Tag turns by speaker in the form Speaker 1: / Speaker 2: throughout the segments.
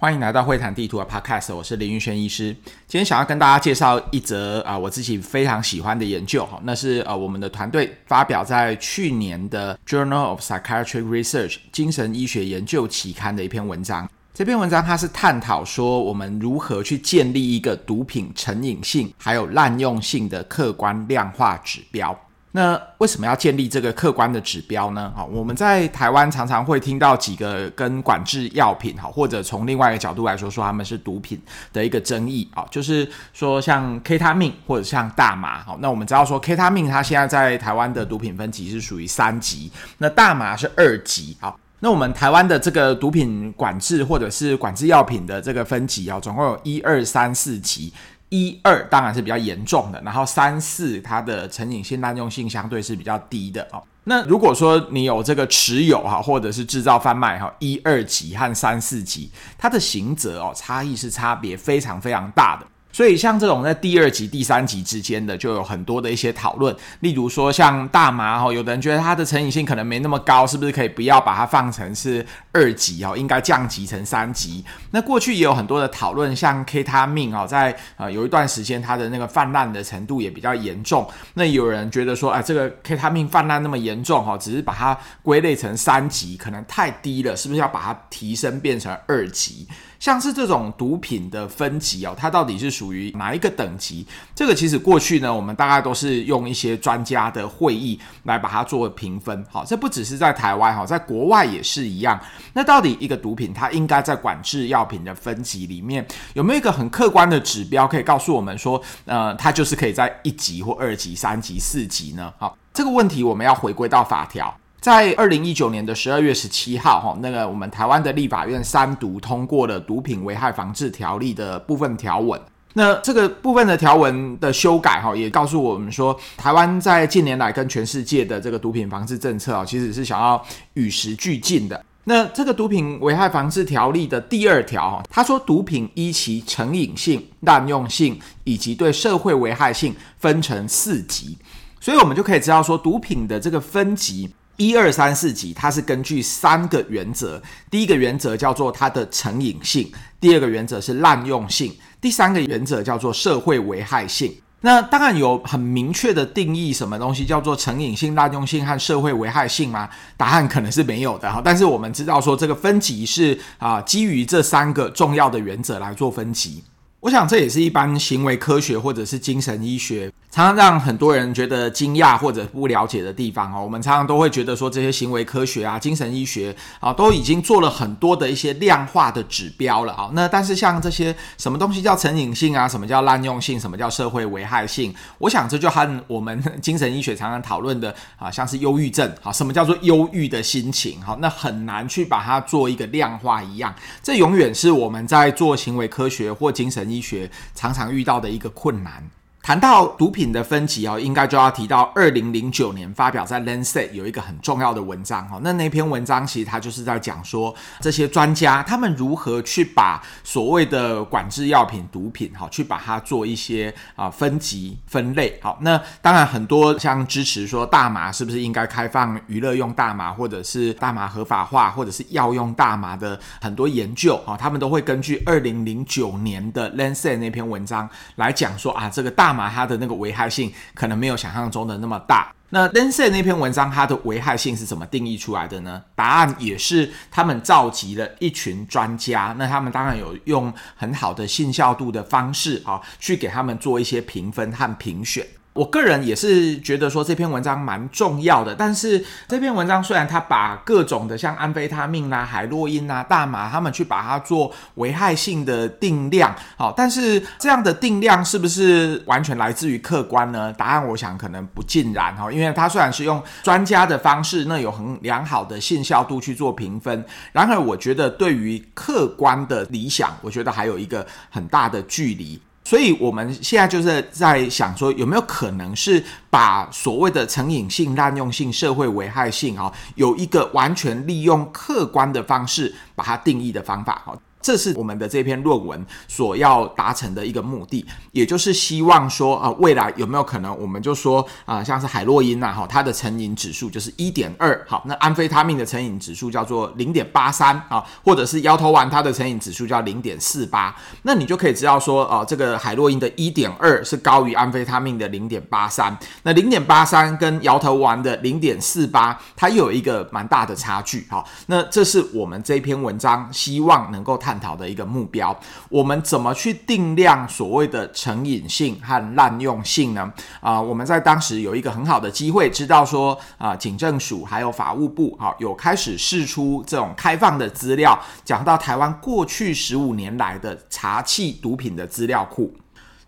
Speaker 1: 欢迎来到会谈地图的 Podcast，我是林玉轩医师。今天想要跟大家介绍一则啊，我自己非常喜欢的研究哈，那是呃我们的团队发表在去年的 Journal of Psychiatric Research 精神医学研究期刊的一篇文章。这篇文章它是探讨说我们如何去建立一个毒品成瘾性还有滥用性的客观量化指标。那为什么要建立这个客观的指标呢？好，我们在台湾常常会听到几个跟管制药品，好，或者从另外一个角度来说，说他们是毒品的一个争议，啊，就是说像 K 他命或者像大麻，好，那我们知道说 K 他命它现在在台湾的毒品分级是属于三级，那大麻是二级，好，那我们台湾的这个毒品管制或者是管制药品的这个分级啊，总共有一二三四级。一二当然是比较严重的，然后三四它的成瘾性、滥用性相对是比较低的哦。那如果说你有这个持有哈，或者是制造贩卖哈，一二级和三四级，它的刑责哦差异是差别非常非常大的。所以像这种在第二级、第三级之间的，就有很多的一些讨论。例如说，像大麻哈，有的人觉得它的成瘾性可能没那么高，是不是可以不要把它放成是二级哦，应该降级成三级？那过去也有很多的讨论，像 K 他命哦，在呃有一段时间它的那个泛滥的程度也比较严重。那有人觉得说，哎，这个 K 他命泛滥那么严重哈，只是把它归类成三级，可能太低了，是不是要把它提升变成二级？像是这种毒品的分级哦，它到底是属于哪一个等级？这个其实过去呢，我们大概都是用一些专家的会议来把它做评分。好，这不只是在台湾哈，在国外也是一样。那到底一个毒品它应该在管制药品的分级里面有没有一个很客观的指标可以告诉我们说，呃，它就是可以在一级或二级、三级、四级呢？好，这个问题我们要回归到法条。在二零一九年的十二月十七号，哈，那个我们台湾的立法院三读通过了《毒品危害防治条例》的部分条文。那这个部分的条文的修改，哈，也告诉我们说，台湾在近年来跟全世界的这个毒品防治政策啊，其实是想要与时俱进的。那这个《毒品危害防治条例》的第二条，哈，他说，毒品依其成瘾性、滥用性以及对社会危害性分成四级，所以我们就可以知道说，毒品的这个分级。一二三四级，它是根据三个原则。第一个原则叫做它的成瘾性，第二个原则是滥用性，第三个原则叫做社会危害性。那当然有很明确的定义，什么东西叫做成瘾性、滥用性和社会危害性吗？答案可能是没有的哈。但是我们知道说，这个分级是啊，基于这三个重要的原则来做分级。我想这也是一般行为科学或者是精神医学常常让很多人觉得惊讶或者不了解的地方哦。我们常常都会觉得说，这些行为科学啊、精神医学啊，都已经做了很多的一些量化的指标了啊。那但是像这些什么东西叫成瘾性啊，什么叫滥用性，什么叫社会危害性，我想这就和我们精神医学常常讨论的啊，像是忧郁症，好，什么叫做忧郁的心情，好，那很难去把它做一个量化一样。这永远是我们在做行为科学或精神医学常常遇到的一个困难。谈到毒品的分级哦，应该就要提到二零零九年发表在《Lancet》有一个很重要的文章哦。那那篇文章其实它就是在讲说，这些专家他们如何去把所谓的管制药品、毒品哈，去把它做一些啊分级分类。好，那当然很多像支持说大麻是不是应该开放娱乐用大麻，或者是大麻合法化，或者是药用大麻的很多研究啊，他们都会根据二零零九年的《Lancet》那篇文章来讲说啊，这个大麻。它的那个危害性可能没有想象中的那么大。那 l a n c e 那篇文章，它的危害性是怎么定义出来的呢？答案也是他们召集了一群专家，那他们当然有用很好的信效度的方式啊，去给他们做一些评分和评选。我个人也是觉得说这篇文章蛮重要的，但是这篇文章虽然它把各种的像安非他命啦、海洛因啦、大麻，他们去把它做危害性的定量，好，但是这样的定量是不是完全来自于客观呢？答案我想可能不尽然哈，因为它虽然是用专家的方式，那有很良好的信效度去做评分，然而我觉得对于客观的理想，我觉得还有一个很大的距离。所以我们现在就是在想说，有没有可能是把所谓的成瘾性、滥用性、社会危害性啊，有一个完全利用客观的方式把它定义的方法。这是我们的这篇论文所要达成的一个目的，也就是希望说啊，未来有没有可能，我们就说啊，像是海洛因呐，哈，它的成瘾指数就是一点二，好，那安非他命的成瘾指数叫做零点八三啊，或者是摇头丸它的成瘾指数叫零点四八，那你就可以知道说，啊，这个海洛因的一点二是高于安非他命的零点八三，那零点八三跟摇头丸的零点四八，它又有一个蛮大的差距，好，那这是我们这篇文章希望能够谈。探讨的一个目标，我们怎么去定量所谓的成瘾性和滥用性呢？啊、我们在当时有一个很好的机会，知道说啊，警政署还有法务部，好、有开始释出这种开放的资料，讲到台湾过去十五年来的查缉毒品的资料库。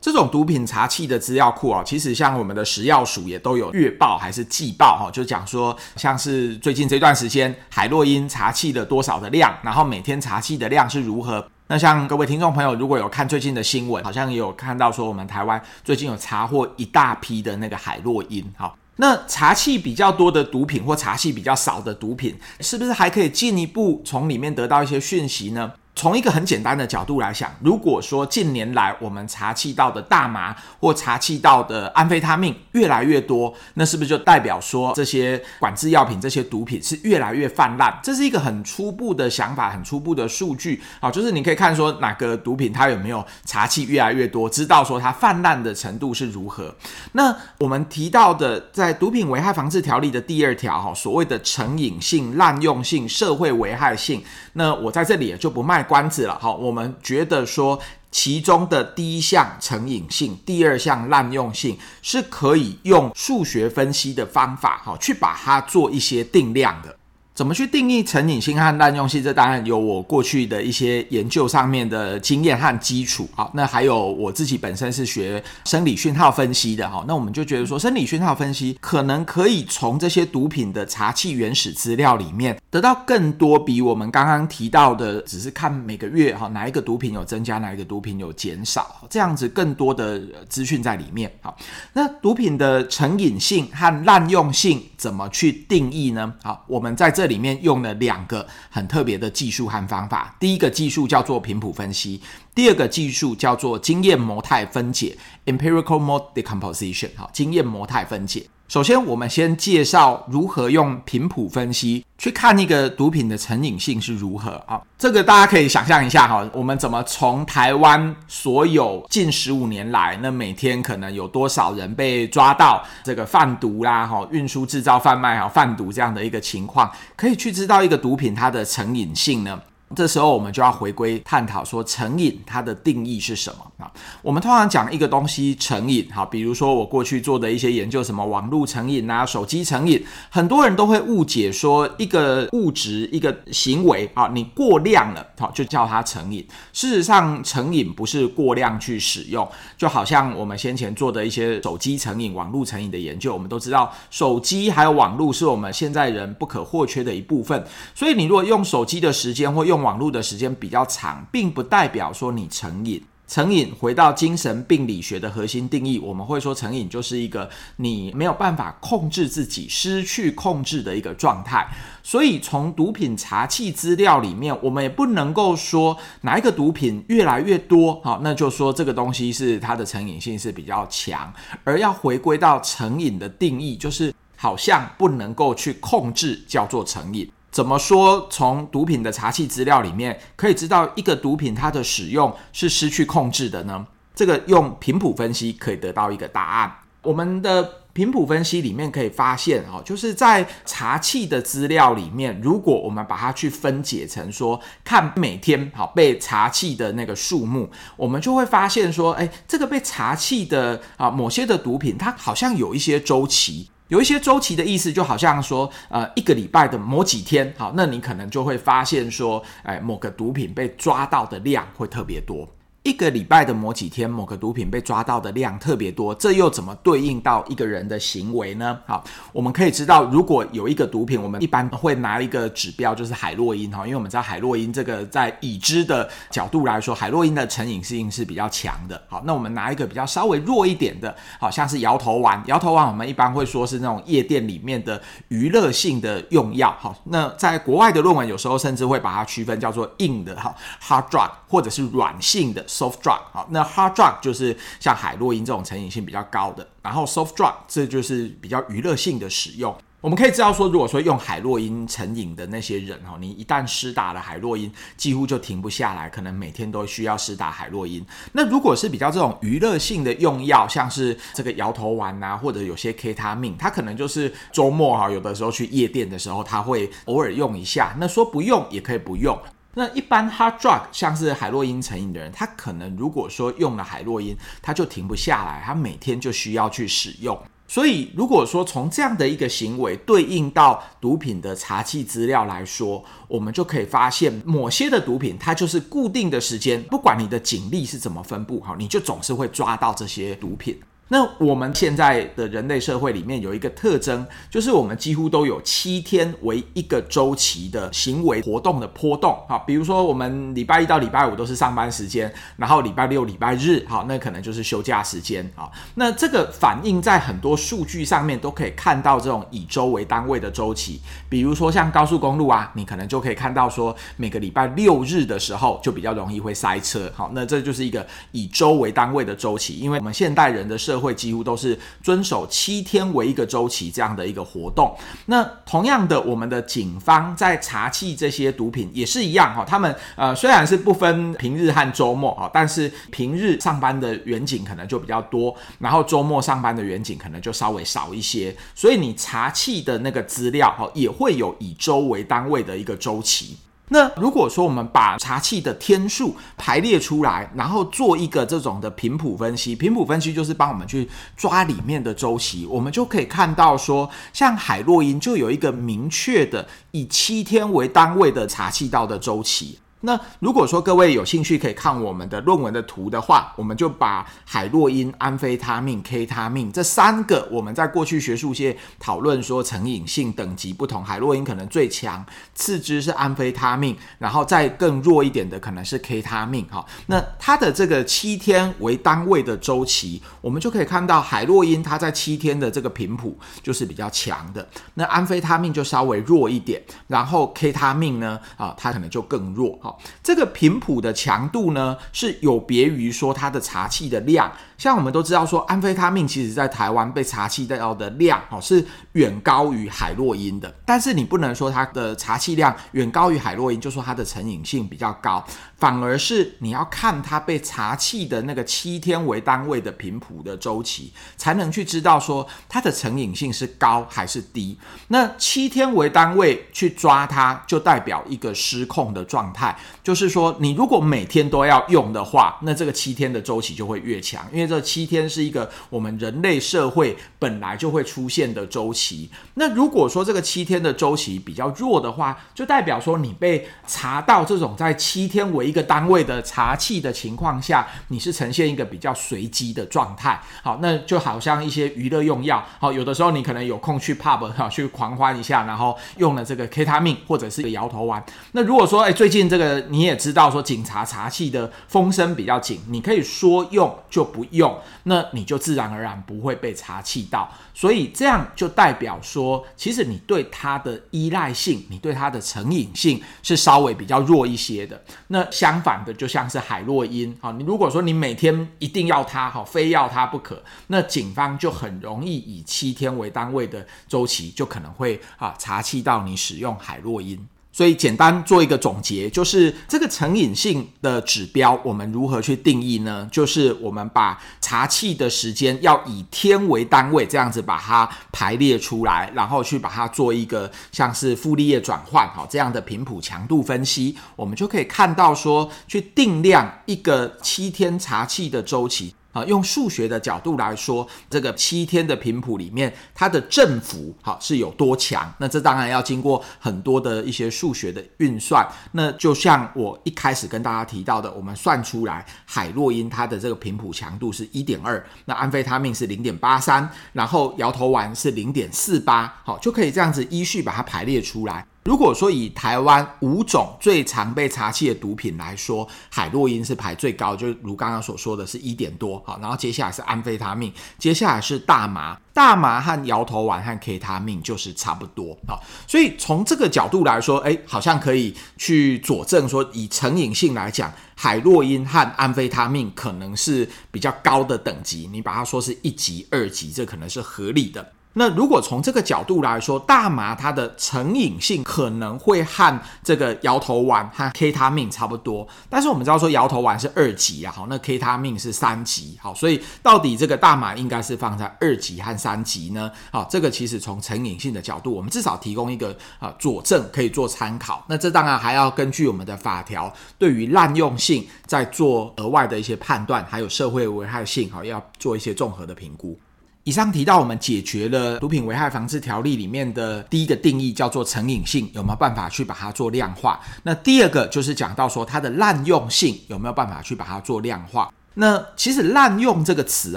Speaker 1: 这种毒品查器的资料库啊，其实像我们的食药署也都有月报还是季报哈，就讲说像是最近这段时间海洛因查器的多少的量，然后每天查器的量是如何。那像各位听众朋友如果有看最近的新闻，好像也有看到说我们台湾最近有查获一大批的那个海洛因。好，那查缉比较多的毒品或查缉比较少的毒品，是不是还可以进一步从里面得到一些讯息呢？从一个很简单的角度来想，如果说近年来我们查缉到的大麻或查缉到的安非他命越来越多，那是不是就代表说这些管制药品、这些毒品是越来越泛滥？这是一个很初步的想法，很初步的数据啊，就是你可以看说哪个毒品它有没有查缉越来越多，知道说它泛滥的程度是如何。那我们提到的在毒品危害防治条例的第二条哈，所谓的成瘾性、滥用性、社会危害性，那我在这里也就不卖关子了，好，我们觉得说其中的第一项成瘾性，第二项滥用性是可以用数学分析的方法，好，去把它做一些定量的。怎么去定义成瘾性和滥用性？这当然有我过去的一些研究上面的经验和基础。好，那还有我自己本身是学生理讯号分析的。好，那我们就觉得说，生理讯号分析可能可以从这些毒品的查气原始资料里面得到更多，比我们刚刚提到的只是看每个月哈哪一个毒品有增加，哪一个毒品有减少，这样子更多的资讯在里面。好，那毒品的成瘾性和滥用性怎么去定义呢？好，我们在这。这里面用了两个很特别的技术和方法，第一个技术叫做频谱分析，第二个技术叫做经验模态分解 （empirical mode decomposition）。好，经验模态分解。首先，我们先介绍如何用频谱分析去看一个毒品的成瘾性是如何啊。这个大家可以想象一下哈，我们怎么从台湾所有近十五年来，那每天可能有多少人被抓到这个贩毒啦、哈运输、制造、贩卖哈贩毒这样的一个情况，可以去知道一个毒品它的成瘾性呢？这时候我们就要回归探讨说，成瘾它的定义是什么啊？我们通常讲一个东西成瘾，哈，比如说我过去做的一些研究，什么网络成瘾啊、手机成瘾，很多人都会误解说一个物质、一个行为啊，你过量了，好，就叫它成瘾。事实上，成瘾不是过量去使用，就好像我们先前做的一些手机成瘾、网络成瘾的研究，我们都知道，手机还有网络是我们现在人不可或缺的一部分。所以，你如果用手机的时间或用网络的时间比较长，并不代表说你成瘾。成瘾回到精神病理学的核心定义，我们会说成瘾就是一个你没有办法控制自己、失去控制的一个状态。所以从毒品查缉资料里面，我们也不能够说哪一个毒品越来越多，好，那就说这个东西是它的成瘾性是比较强，而要回归到成瘾的定义，就是好像不能够去控制，叫做成瘾。怎么说？从毒品的查气资料里面可以知道一个毒品它的使用是失去控制的呢？这个用频谱分析可以得到一个答案。我们的频谱分析里面可以发现，哦，就是在查气的资料里面，如果我们把它去分解成说，看每天好被查气的那个数目，我们就会发现说，哎，这个被查气的啊某些的毒品，它好像有一些周期。有一些周期的意思，就好像说，呃，一个礼拜的某几天，好，那你可能就会发现说，哎，某个毒品被抓到的量会特别多。一个礼拜的某几天，某个毒品被抓到的量特别多，这又怎么对应到一个人的行为呢？好，我们可以知道，如果有一个毒品，我们一般会拿一个指标，就是海洛因哈，因为我们知道海洛因这个在已知的角度来说，海洛因的成瘾性是比较强的。好，那我们拿一个比较稍微弱一点的，好像是摇头丸，摇头丸我们一般会说是那种夜店里面的娱乐性的用药。好，那在国外的论文有时候甚至会把它区分叫做硬的哈，hard drug，或者是软性的。Soft drug 好，那 hard drug 就是像海洛因这种成瘾性比较高的，然后 soft drug 这就是比较娱乐性的使用。我们可以知道说，如果说用海洛因成瘾的那些人哈，你一旦施打了海洛因，几乎就停不下来，可能每天都需要施打海洛因。那如果是比较这种娱乐性的用药，像是这个摇头丸呐，或者有些 K 他命，他可能就是周末哈，有的时候去夜店的时候，他会偶尔用一下。那说不用也可以不用。那一般 hard drug 像是海洛因成瘾的人，他可能如果说用了海洛因，他就停不下来，他每天就需要去使用。所以如果说从这样的一个行为对应到毒品的查缉资料来说，我们就可以发现，某些的毒品它就是固定的时间，不管你的警力是怎么分布，好，你就总是会抓到这些毒品。那我们现在的人类社会里面有一个特征，就是我们几乎都有七天为一个周期的行为活动的波动。好，比如说我们礼拜一到礼拜五都是上班时间，然后礼拜六、礼拜日，好，那可能就是休假时间。好，那这个反映在很多数据上面都可以看到这种以周为单位的周期。比如说像高速公路啊，你可能就可以看到说每个礼拜六日的时候就比较容易会塞车。好，那这就是一个以周为单位的周期，因为我们现代人的社会会几乎都是遵守七天为一个周期这样的一个活动。那同样的，我们的警方在查缉这些毒品也是一样哈。他们呃虽然是不分平日和周末哈，但是平日上班的员警可能就比较多，然后周末上班的员警可能就稍微少一些。所以你查缉的那个资料哈，也会有以周为单位的一个周期。那如果说我们把茶器的天数排列出来，然后做一个这种的频谱分析，频谱分析就是帮我们去抓里面的周期，我们就可以看到说，像海洛因就有一个明确的以七天为单位的茶气道的周期。那如果说各位有兴趣可以看我们的论文的图的话，我们就把海洛因、安非他命、K 他命这三个我们在过去学术界讨论说成瘾性等级不同，海洛因可能最强，次之是安非他命，然后再更弱一点的可能是 K 他命。哈，那它的这个七天为单位的周期，我们就可以看到海洛因它在七天的这个频谱就是比较强的，那安非他命就稍微弱一点，然后 K 他命呢啊，它可能就更弱。哈。这个频谱的强度呢，是有别于说它的茶气的量。像我们都知道说，安非他命其实在台湾被查气到的量哦，是远高于海洛因的。但是你不能说它的查气量远高于海洛因，就说它的成瘾性比较高。反而是你要看它被查气的那个七天为单位的频谱的周期，才能去知道说它的成瘾性是高还是低。那七天为单位去抓它，就代表一个失控的状态。就是说，你如果每天都要用的话，那这个七天的周期就会越强，因为这七天是一个我们人类社会本来就会出现的周期。那如果说这个七天的周期比较弱的话，就代表说你被查到这种在七天为一个单位的查气的情况下，你是呈现一个比较随机的状态。好，那就好像一些娱乐用药，好，有的时候你可能有空去 pub 哈去狂欢一下，然后用了这个 K 他命或者是一个摇头丸。那如果说哎最近这个。你也知道说警察查气的风声比较紧，你可以说用就不用，用那你就自然而然不会被查气到。所以这样就代表说，其实你对它的依赖性，你对它的成瘾性是稍微比较弱一些的。那相反的，就像是海洛因啊，你如果说你每天一定要它，哈，非要它不可，那警方就很容易以七天为单位的周期，就可能会啊查气到你使用海洛因。所以简单做一个总结，就是这个成瘾性的指标，我们如何去定义呢？就是我们把查缉的时间要以天为单位，这样子把它排列出来，然后去把它做一个像是傅立叶转换，好，这样的频谱强度分析，我们就可以看到说，去定量一个七天查缉的周期。啊，用数学的角度来说，这个七天的频谱里面，它的振幅好是有多强？那这当然要经过很多的一些数学的运算。那就像我一开始跟大家提到的，我们算出来海洛因它的这个频谱强度是一点二，那安非他命是零点八三，然后摇头丸是零点四八，好，就可以这样子依序把它排列出来。如果说以台湾五种最常被查缉的毒品来说，海洛因是排最高，就如刚刚所说的是一点多，好，然后接下来是安非他命，接下来是大麻，大麻和摇头丸和 K 他命就是差不多，好，所以从这个角度来说，哎，好像可以去佐证说，以成瘾性来讲，海洛因和安非他命可能是比较高的等级，你把它说是一级、二级，这可能是合理的。那如果从这个角度来说，大麻它的成瘾性可能会和这个摇头丸和 K 他命差不多，但是我们知道说摇头丸是二级啊，好，那 K 他命是三级，好，所以到底这个大麻应该是放在二级和三级呢？好，这个其实从成瘾性的角度，我们至少提供一个啊佐证可以做参考。那这当然还要根据我们的法条对于滥用性再做额外的一些判断，还有社会危害性，好，要做一些综合的评估。以上提到，我们解决了毒品危害防治条例里面的第一个定义，叫做成瘾性，有没有办法去把它做量化？那第二个就是讲到说它的滥用性，有没有办法去把它做量化？那其实“滥用”这个词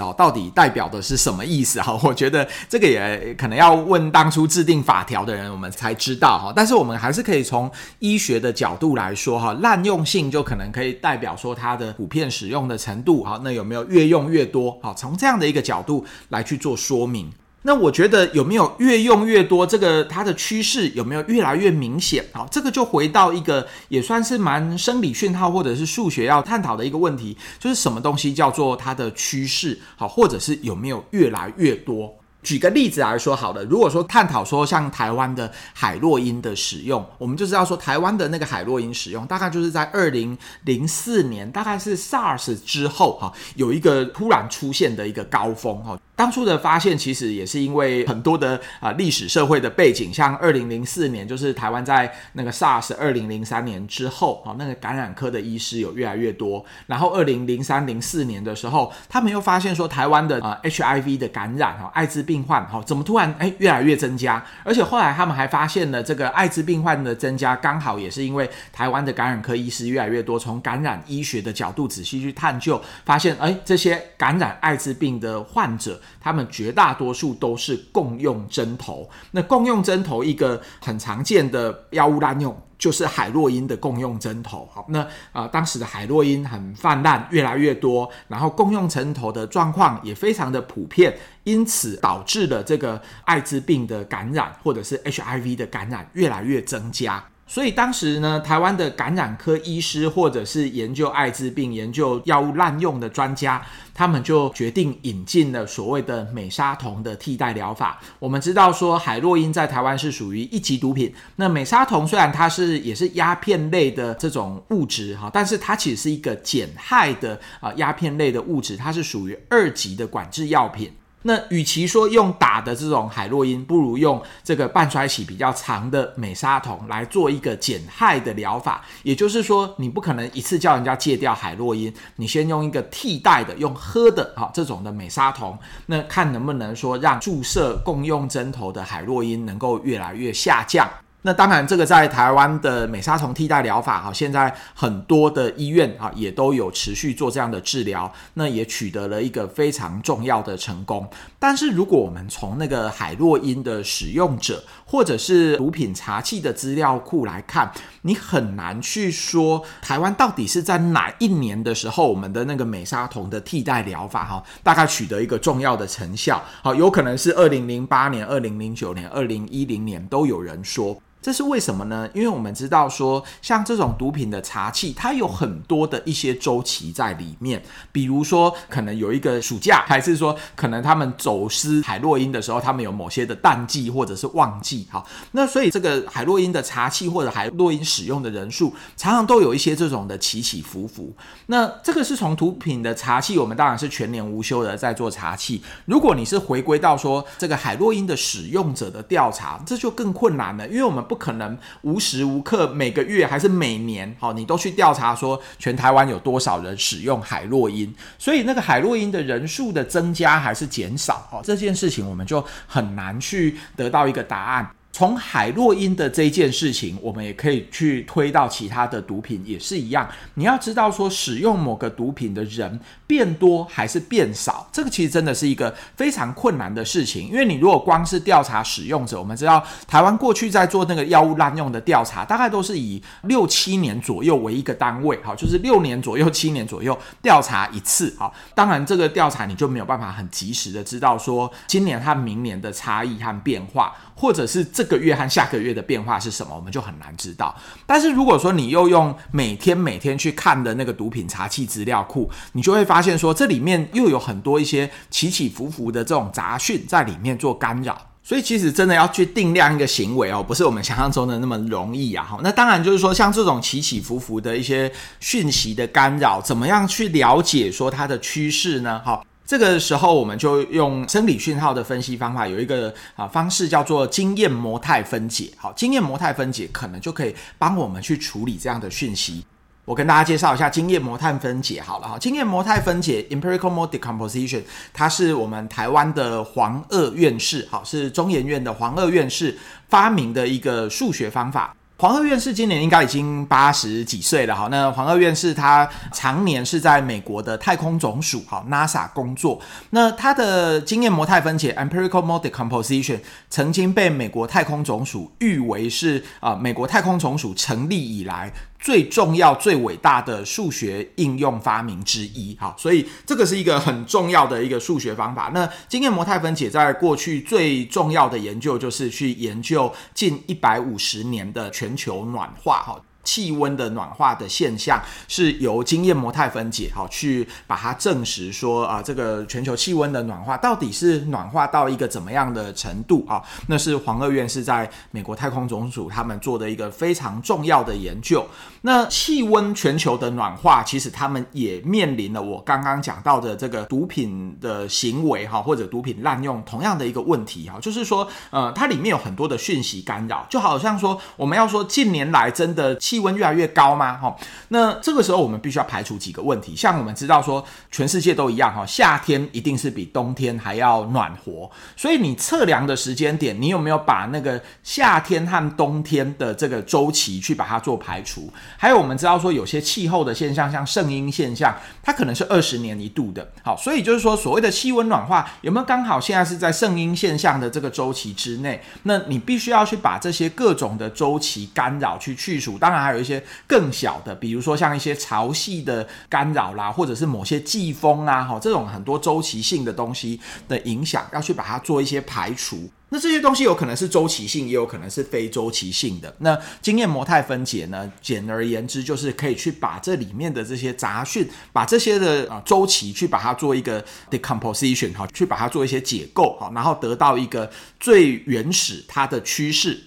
Speaker 1: 哦，到底代表的是什么意思哈？我觉得这个也可能要问当初制定法条的人，我们才知道哈。但是我们还是可以从医学的角度来说哈，滥用性就可能可以代表说它的普遍使用的程度哈。那有没有越用越多？好，从这样的一个角度来去做说明。那我觉得有没有越用越多？这个它的趋势有没有越来越明显？好，这个就回到一个也算是蛮生理讯号或者是数学要探讨的一个问题，就是什么东西叫做它的趋势？好，或者是有没有越来越多？举个例子来说，好了，如果说探讨说像台湾的海洛因的使用，我们就知道说台湾的那个海洛因使用大概就是在二零零四年，大概是 SARS 之后哈，有一个突然出现的一个高峰哈。当初的发现其实也是因为很多的啊历史社会的背景，像二零零四年就是台湾在那个 SARS 二零零三年之后啊，那个感染科的医师有越来越多，然后二零零三零四年的时候，他们又发现说台湾的啊 HIV 的感染哈，艾滋病患哈，怎么突然哎越来越增加，而且后来他们还发现了这个艾滋病患的增加，刚好也是因为台湾的感染科医师越来越多，从感染医学的角度仔细去探究，发现哎这些感染艾滋病的患者。他们绝大多数都是共用针头。那共用针头一个很常见的药物滥用，就是海洛因的共用针头。好，那啊、呃，当时的海洛因很泛滥，越来越多，然后共用针头的状况也非常的普遍，因此导致了这个艾滋病的感染或者是 HIV 的感染越来越增加。所以当时呢，台湾的感染科医师或者是研究艾滋病、研究药物滥用的专家，他们就决定引进了所谓的美沙酮的替代疗法。我们知道说，海洛因在台湾是属于一级毒品。那美沙酮虽然它是也是鸦片类的这种物质哈，但是它其实是一个减害的啊鸦片类的物质，它是属于二级的管制药品。那与其说用打的这种海洛因，不如用这个半衰期比较长的美沙酮来做一个减害的疗法。也就是说，你不可能一次叫人家戒掉海洛因，你先用一个替代的，用喝的啊这种的美沙酮，那看能不能说让注射共用针头的海洛因能够越来越下降。那当然，这个在台湾的美沙酮替代疗法哈，现在很多的医院啊也都有持续做这样的治疗，那也取得了一个非常重要的成功。但是，如果我们从那个海洛因的使用者或者是毒品查缉的资料库来看，你很难去说台湾到底是在哪一年的时候，我们的那个美沙酮的替代疗法哈，大概取得一个重要的成效。好，有可能是二零零八年、二零零九年、二零一零年都有人说。这是为什么呢？因为我们知道说，像这种毒品的查缉，它有很多的一些周期在里面。比如说，可能有一个暑假，还是说，可能他们走私海洛因的时候，他们有某些的淡季或者是旺季。好，那所以这个海洛因的查缉或者海洛因使用的人数，常常都有一些这种的起起伏伏。那这个是从毒品的查缉，我们当然是全年无休的在做查缉。如果你是回归到说这个海洛因的使用者的调查，这就更困难了，因为我们不可能无时无刻每个月还是每年，好，你都去调查说全台湾有多少人使用海洛因，所以那个海洛因的人数的增加还是减少，哦，这件事情我们就很难去得到一个答案。从海洛因的这件事情，我们也可以去推到其他的毒品，也是一样。你要知道说，使用某个毒品的人变多还是变少，这个其实真的是一个非常困难的事情。因为你如果光是调查使用者，我们知道台湾过去在做那个药物滥用的调查，大概都是以六七年左右为一个单位，好，就是六年左右、七年左右调查一次，好。当然，这个调查你就没有办法很及时的知道说今年和明年的差异和变化。或者是这个月和下个月的变化是什么，我们就很难知道。但是如果说你又用每天每天去看的那个毒品查缉资料库，你就会发现说，这里面又有很多一些起起伏伏的这种杂讯在里面做干扰。所以其实真的要去定量一个行为哦，不是我们想象中的那么容易啊。哈，那当然就是说，像这种起起伏伏的一些讯息的干扰，怎么样去了解说它的趋势呢？好。这个时候，我们就用生理讯号的分析方法，有一个啊方式叫做经验模态分解。好，经验模态分解可能就可以帮我们去处理这样的讯息。我跟大家介绍一下经验模态分解好了哈。经验模态分解 （empirical mode decomposition） 它是我们台湾的黄二院士，好，是中研院的黄二院士发明的一个数学方法。黄鹤院士今年应该已经八十几岁了哈。那黄鹤院士他常年是在美国的太空总署好 NASA 工作。那他的经验模态分解 （empirical mode decomposition） 曾经被美国太空总署誉为是啊、美国太空总署成立以来。最重要、最伟大的数学应用发明之一，哈，所以这个是一个很重要的一个数学方法。那经验模态分解在过去最重要的研究就是去研究近一百五十年的全球暖化，哈。气温的暖化的现象是由经验模态分解好去把它证实说啊，这个全球气温的暖化到底是暖化到一个怎么样的程度啊？那是黄鍔院士在美国太空总署他们做的一个非常重要的研究。那气温全球的暖化，其实他们也面临了我刚刚讲到的这个毒品的行为哈，或者毒品滥用同样的一个问题哈，就是说呃，它里面有很多的讯息干扰，就好像说我们要说近年来真的气。气温越来越高吗？哈，那这个时候我们必须要排除几个问题。像我们知道说，全世界都一样哈，夏天一定是比冬天还要暖和。所以你测量的时间点，你有没有把那个夏天和冬天的这个周期去把它做排除？还有我们知道说，有些气候的现象，像圣婴现象，它可能是二十年一度的。好，所以就是说，所谓的气温暖化有没有刚好现在是在圣婴现象的这个周期之内？那你必须要去把这些各种的周期干扰去去除。当然。还有一些更小的，比如说像一些潮汐的干扰啦，或者是某些季风啊，哈，这种很多周期性的东西的影响，要去把它做一些排除。那这些东西有可能是周期性，也有可能是非周期性的。那经验模态分解呢？简而言之，就是可以去把这里面的这些杂讯，把这些的啊周期去把它做一个 decomposition，哈，去把它做一些解构，哈，然后得到一个最原始它的趋势。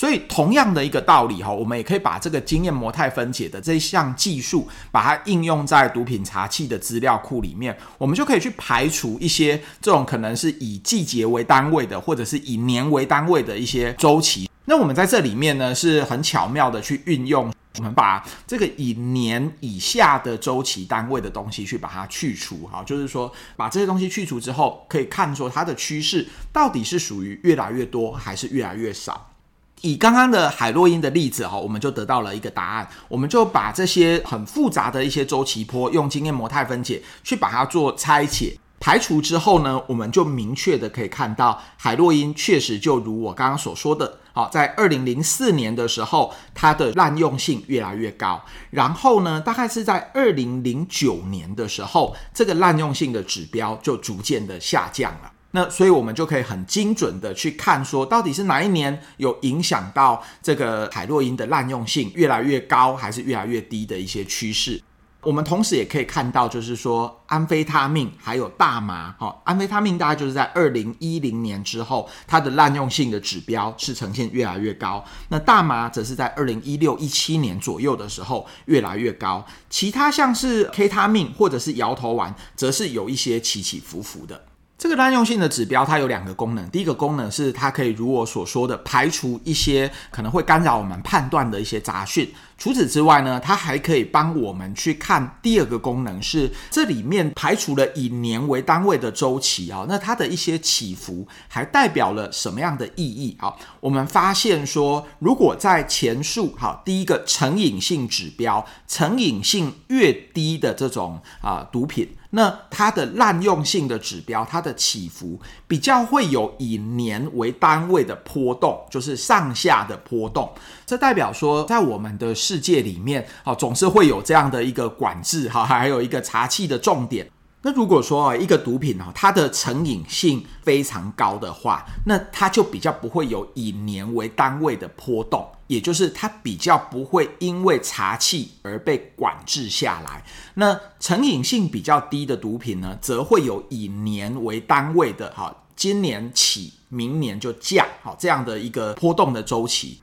Speaker 1: 所以，同样的一个道理哈，我们也可以把这个经验模态分解的这项技术，把它应用在毒品查缉的资料库里面，我们就可以去排除一些这种可能是以季节为单位的，或者是以年为单位的一些周期。那我们在这里面呢，是很巧妙的去运用，我们把这个以年以下的周期单位的东西去把它去除，哈，就是说把这些东西去除之后，可以看出它的趋势到底是属于越来越多还是越来越少。以刚刚的海洛因的例子哈，我们就得到了一个答案。我们就把这些很复杂的一些周期波，用经验模态分解去把它做拆解、排除之后呢，我们就明确的可以看到，海洛因确实就如我刚刚所说的，好，在二零零四年的时候，它的滥用性越来越高。然后呢，大概是在二零零九年的时候，这个滥用性的指标就逐渐的下降了。那所以，我们就可以很精准的去看，说到底是哪一年有影响到这个海洛因的滥用性越来越高，还是越来越低的一些趋势。我们同时也可以看到，就是说安非他命还有大麻，哈，安非他命大概就是在二零一零年之后，它的滥用性的指标是呈现越来越高。那大麻则是在二零一六一七年左右的时候越来越高。其他像是 K 他命或者是摇头丸，则是有一些起起伏伏的。这个滥用性的指标，它有两个功能。第一个功能是它可以如我所说的排除一些可能会干扰我们判断的一些杂讯。除此之外呢，它还可以帮我们去看第二个功能是这里面排除了以年为单位的周期啊，那它的一些起伏还代表了什么样的意义啊？我们发现说，如果在前述好第一个成瘾性指标，成瘾性越低的这种啊毒品。那它的滥用性的指标，它的起伏比较会有以年为单位的波动，就是上下的波动。这代表说，在我们的世界里面，啊，总是会有这样的一个管制，哈，还有一个查气的重点。那如果说啊，一个毒品啊，它的成瘾性非常高的话，那它就比较不会有以年为单位的波动，也就是它比较不会因为查气而被管制下来。那成瘾性比较低的毒品呢，则会有以年为单位的，哈，今年起，明年就降，好，这样的一个波动的周期。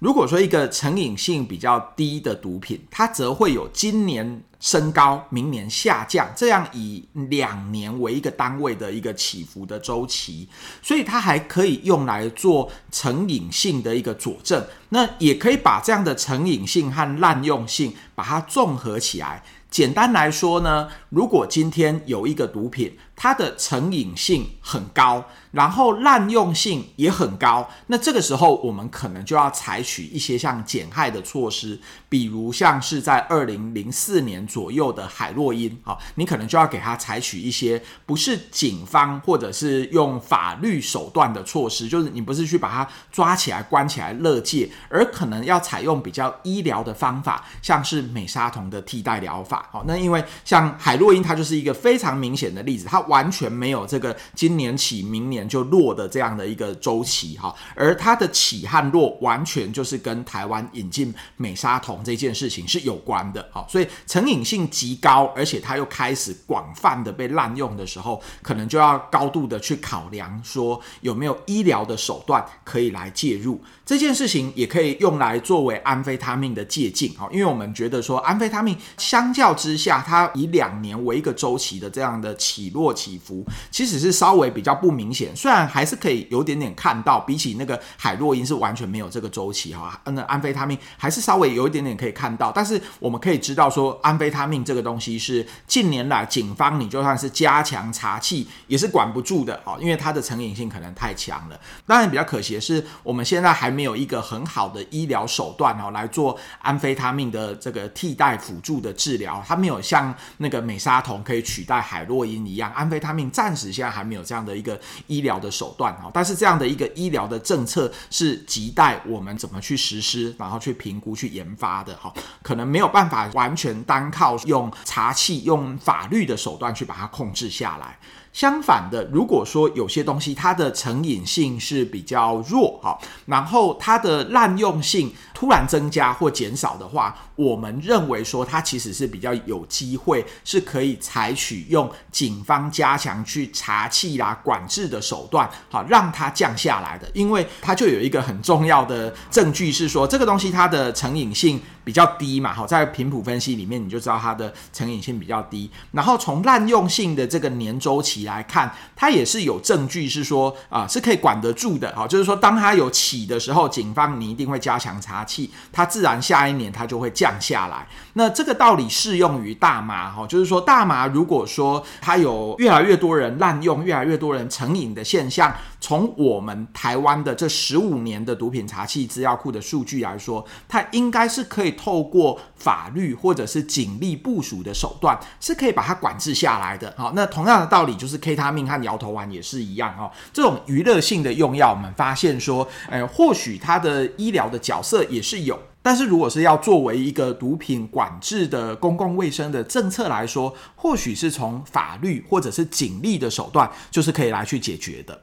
Speaker 1: 如果说一个成瘾性比较低的毒品，它则会有今年升高，明年下降，这样以两年为一个单位的一个起伏的周期，所以它还可以用来做成瘾性的一个佐证。那也可以把这样的成瘾性和滥用性把它综合起来。简单来说呢，如果今天有一个毒品，它的成瘾性很高，然后滥用性也很高，那这个时候我们可能就要采取一些像减害的措施，比如像是在二零零四年左右的海洛因，啊，你可能就要给它采取一些不是警方或者是用法律手段的措施，就是你不是去把它抓起来关起来勒戒，而可能要采用比较医疗的方法，像是美沙酮的替代疗法。好，那因为像海洛因，它就是一个非常明显的例子，它完全没有这个今年起明年就落的这样的一个周期哈，而它的起和落完全就是跟台湾引进美沙酮这件事情是有关的，好，所以成瘾性极高，而且它又开始广泛的被滥用的时候，可能就要高度的去考量说有没有医疗的手段可以来介入。这件事情，也可以用来作为安非他命的借鉴，好，因为我们觉得说安非他命相较之下，它以两年为一个周期的这样的起落起伏，其实是稍微比较不明显。虽然还是可以有点点看到，比起那个海洛因是完全没有这个周期哈。那安非他命还是稍微有一点点可以看到，但是我们可以知道说，安非他命这个东西是近年来警方你就算是加强查缉也是管不住的哦，因为它的成瘾性可能太强了。当然比较可惜的是，我们现在还没有一个很好的医疗手段哦来做安非他命的这个替代辅助的治疗。它没有像那个美沙酮可以取代海洛因一样，安非他命暂时现在还没有这样的一个医疗的手段哈。但是这样的一个医疗的政策是亟待我们怎么去实施，然后去评估、去研发的哈。可能没有办法完全单靠用查缉、用法律的手段去把它控制下来。相反的，如果说有些东西它的成瘾性是比较弱哈，然后它的滥用性突然增加或减少的话，我们认为说它其实是比较有机会是可以采取用警方加强去查缉啦、管制的手段，好让它降下来的，因为它就有一个很重要的证据是说这个东西它的成瘾性比较低嘛，好在频谱分析里面你就知道它的成瘾性比较低，然后从滥用性的这个年周期来看，它也是有证据是说啊、是可以管得住的，好，就是说当它有起的时候，警方你一定会加强查缉，它自然下一年它就会降下来。那这个道理适用于大麻，哈，就是说大麻如果说它有越来越多人滥用，越来越多人成瘾的现象，从我们台湾的这十五年的毒品查缉资料库的数据来说，它应该是可以透过法律或者是警力部署的手段，是可以把它管制下来的。好，那同样的道理就是是 K 他命和摇头丸也是一样哦。这种娱乐性的用药，我们发现说，呃，或许它的医疗的角色也是有，但是如果是要作为一个毒品管制的公共卫生的政策来说，或许是从法律或者是警力的手段，就是可以来去解决的。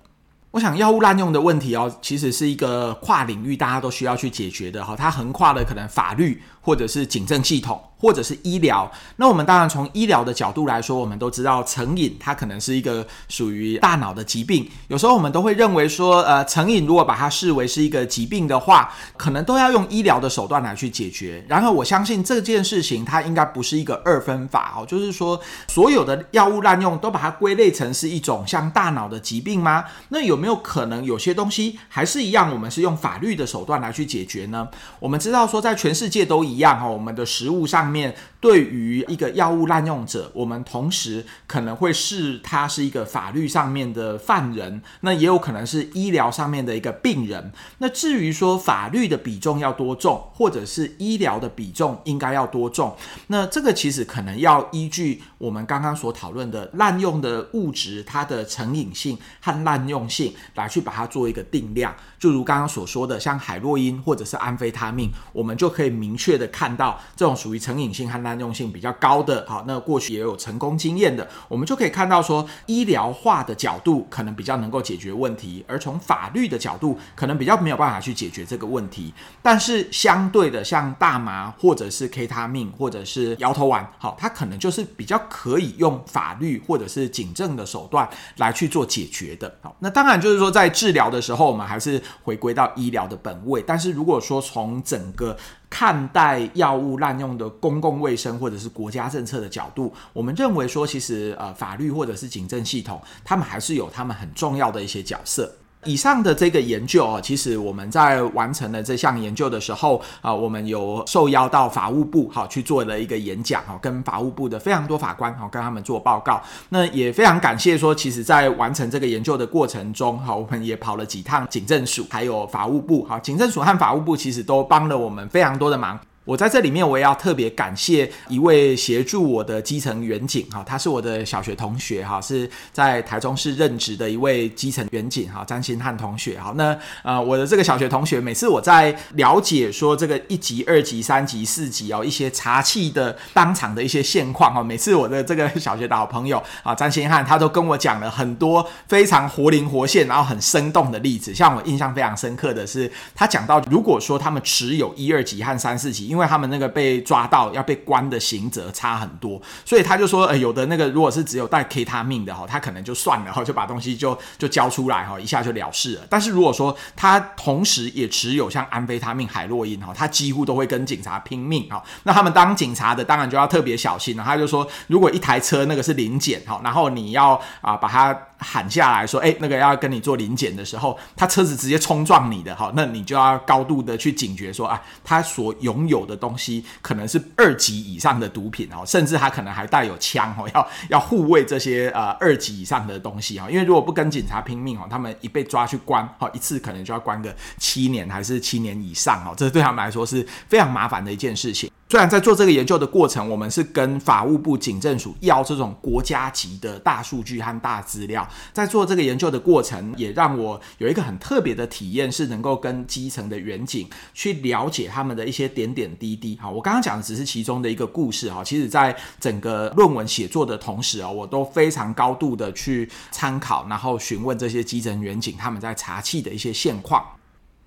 Speaker 1: 我想药物滥用的问题哦，其实是一个跨领域大家都需要去解决的哈，它横跨了可能法律。或者是警政系统。或者是医疗，那我们当然从医疗的角度来说，我们都知道成瘾它可能是一个属于大脑的疾病。有时候我们都会认为说，呃，成瘾如果把它视为是一个疾病的话，可能都要用医疗的手段来去解决。然而，我相信这件事情它应该不是一个二分法哦，就是说所有的药物滥用都把它归类成是一种像大脑的疾病吗？那有没有可能有些东西还是一样，我们是用法律的手段来去解决呢？我们知道说，在全世界都一一样哈，我们的食物上。面对于一个药物滥用者，我们同时可能会视他是一个法律上面的犯人，那也有可能是医疗上面的一个病人。那至于说法律的比重要多重，或者是医疗的比重应该要多重，那这个其实可能要依据我们刚刚所讨论的滥用的物质它的成瘾性和滥用性来去把它做一个定量。就如刚刚所说的，像海洛因或者是安非他命，我们就可以明确的看到这种属于成瘾性和滥用性比较高的，好，那过去也有成功经验的，我们就可以看到说，医疗化的角度可能比较能够解决问题，而从法律的角度，可能比较没有办法去解决这个问题。但是相对的，像大麻或者是 K 他命或者是摇头丸，好，它可能就是比较可以用法律或者是警政的手段来去做解决的。好，那当然就是说在治疗的时候，我们还是。回归到医疗的本位，但是如果说从整个看待药物滥用的公共卫生或者是国家政策的角度，我们认为说，其实呃法律或者是警政系统，他们还是有他们很重要的一些角色。以上的这个研究啊，其实我们在完成了这项研究的时候啊，我们有受邀到法务部哈去做了一个演讲哈，跟法务部的非常多法官哈跟他们做报告。那也非常感谢说，其实在完成这个研究的过程中哈，我们也跑了几趟警政署，还有法务部哈，警政署和法务部其实都帮了我们非常多的忙。我在这里面，我也要特别感谢一位协助我的基层员警哈，他是我的小学同学哈，是在台中市任职的一位基层员警哈，张新汉同学哈。那呃，我的这个小学同学，每次我在了解说这个一级、二级、三级、四级哦，一些茶器的当场的一些现况哈，每次我的这个小学的好朋友啊，张新汉他都跟我讲了很多非常活灵活现，然后很生动的例子。像我印象非常深刻的是，他讲到如果说他们持有一二级和三四级，因为因为他们那个被抓到要被关的刑责差很多，所以他就说，呃，有的那个如果是只有带 K 他命的哈，他可能就算了哈，就把东西就 就交出来哈，一下就了事了。但是如果说他同时也持有像安非他命、海洛因哈，他几乎都会跟警察拼命哈。那他们当警察的当然就要特别小心了。他就说，如果一台车那个是临检哈，然后你要啊把他喊下来说，哎，那个要跟你做临检的时候，他车子直接冲撞你的哈，那你就要高度的去警觉说啊，他所拥有的东西。可能是二级以上的毒品哦，甚至他可能还带有枪哦，要要护卫这些呃二级以上的东西哦，因为如果不跟警察拼命哦，他们一被抓去关哦，一次可能就要关个七年还是七年以上哦，这对他们来说是非常麻烦的一件事情。虽然在做这个研究的过程，我们是跟法务部警政署要这种国家级的大数据和大资料，在做这个研究的过程，也让我有一个很特别的体验，是能够跟基层的员警去了解他们的一些点点滴滴。哈，我刚刚讲的只是其中的一个故事哈，其实在整个论文写作的同时啊，我都非常高度的去参考，然后询问这些基层员警他们在查缉的一些现况。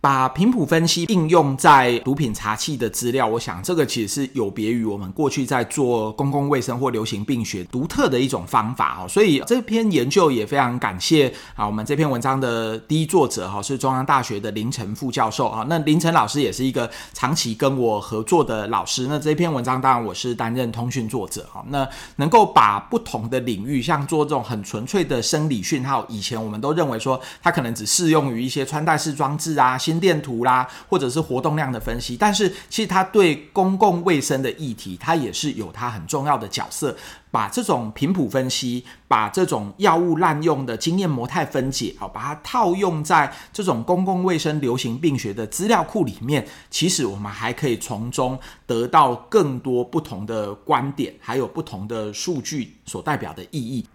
Speaker 1: 把频谱分析应用在毒品查缉的资料，我想这个其实是有别于我们过去在做公共卫生或流行病学独特的一种方法哦。所以这篇研究也非常感谢啊，我们这篇文章的第一作者哈是中央大学的林晨副教授啊。那林晨老师也是一个长期跟我合作的老师。那这篇文章当然我是担任通讯作者哈。那能够把不同的领域，像做这种很纯粹的生理讯号，以前我们都认为说它可能只适用于一些穿戴式装置啊。心电图啦，或者是活动量的分析，但是其实它对公共卫生的议题，它也是有它很重要的角色。把这种频谱分析，把这种药物滥用的经验模态分解，好，把它套用在这种公共卫生流行病学的资料库里面，其实我们还可以从中得到更多不同的观点，还有不同的数据所代表的意义。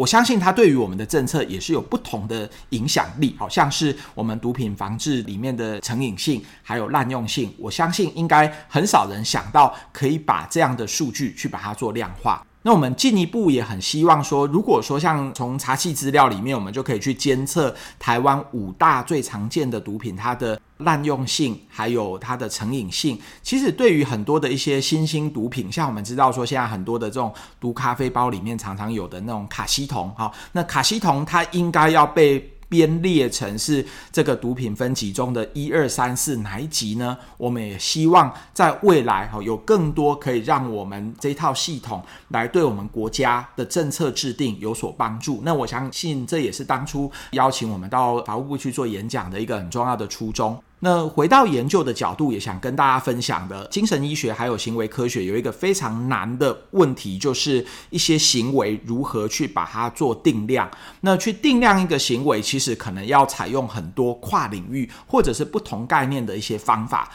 Speaker 1: 我相信它对于我们的政策也是有不同的影响力，好像是我们毒品防治里面的成瘾性还有滥用性，我相信应该很少人想到可以把这样的数据去把它做量化。那我们进一步也很希望说，如果说像从查缉资料里面，我们就可以去监测台湾五大最常见的毒品，它的滥用性还有它的成瘾性。其实对于很多的一些新兴毒品，像我们知道说，现在很多的这种毒咖啡包里面常常有的那种卡西酮，哈，那卡西酮它应该要被编列成是这个毒品分级中的一二三四哪一级呢？我们也希望在未来哈有更多可以让我们这套系统来对我们国家的政策制定有所帮助。那我相信这也是当初邀请我们到法务部去做演讲的一个很重要的初衷。那回到研究的角度，也想跟大家分享的，精神医学还有行为科学有一个非常难的问题，就是一些行为如何去把它做定量。那去定量一个行为，其实可能要采用很多跨领域或者是不同概念的一些方法。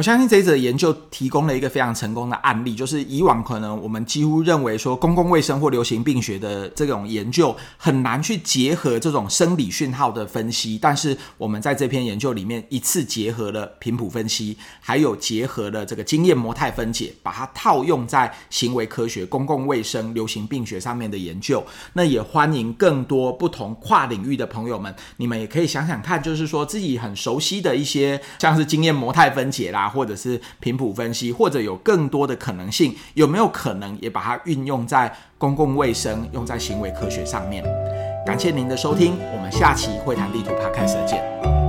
Speaker 1: 我相信这一则研究提供了一个非常成功的案例，就是以往可能我们几乎认为说公共卫生或流行病学的这种研究很难去结合这种生理讯号的分析，但是我们在这篇研究里面一次结合了频谱分析，还有结合了这个经验模态分解，把它套用在行为科学、公共卫生、流行病学上面的研究。那也欢迎更多不同跨领域的朋友们，你们也可以想想看，就是说自己很熟悉的一些，像是经验模态分解啦。或者是频谱分析，或者有更多的可能性，有没有可能也把它运用在公共卫生、用在行为科学上面？感谢您的收听，我们下期会谈地图派开始见。